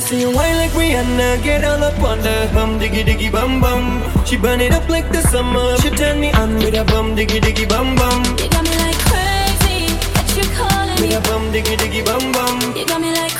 see you whine like Rihanna, get all up on the bom diggy diggy bom bom. She burn it up like the summer. She turn me on with a bom diggy diggy bom bom. You got me like crazy that you're calling With me. a bom diggy diggy bom bom. You got me like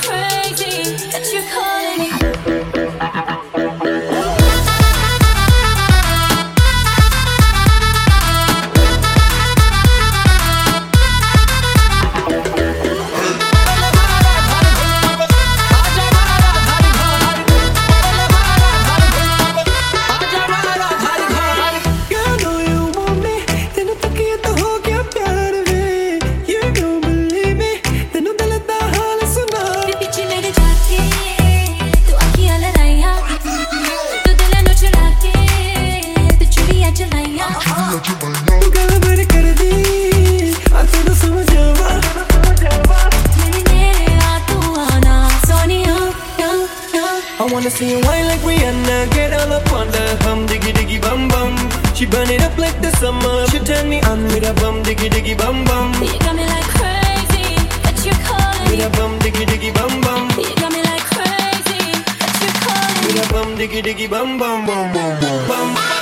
I wanna see you whine like Rihanna, get all up on the bom diggy diggy bom bom. She burn it up like the summer. She turn me on with a bom diggy diggy bom bom. You got me like crazy that you're calling With a bom diggy diggy bom bom. You got me like crazy that you're calling. With a bom diggy diggy bom bom bum bum bum bum.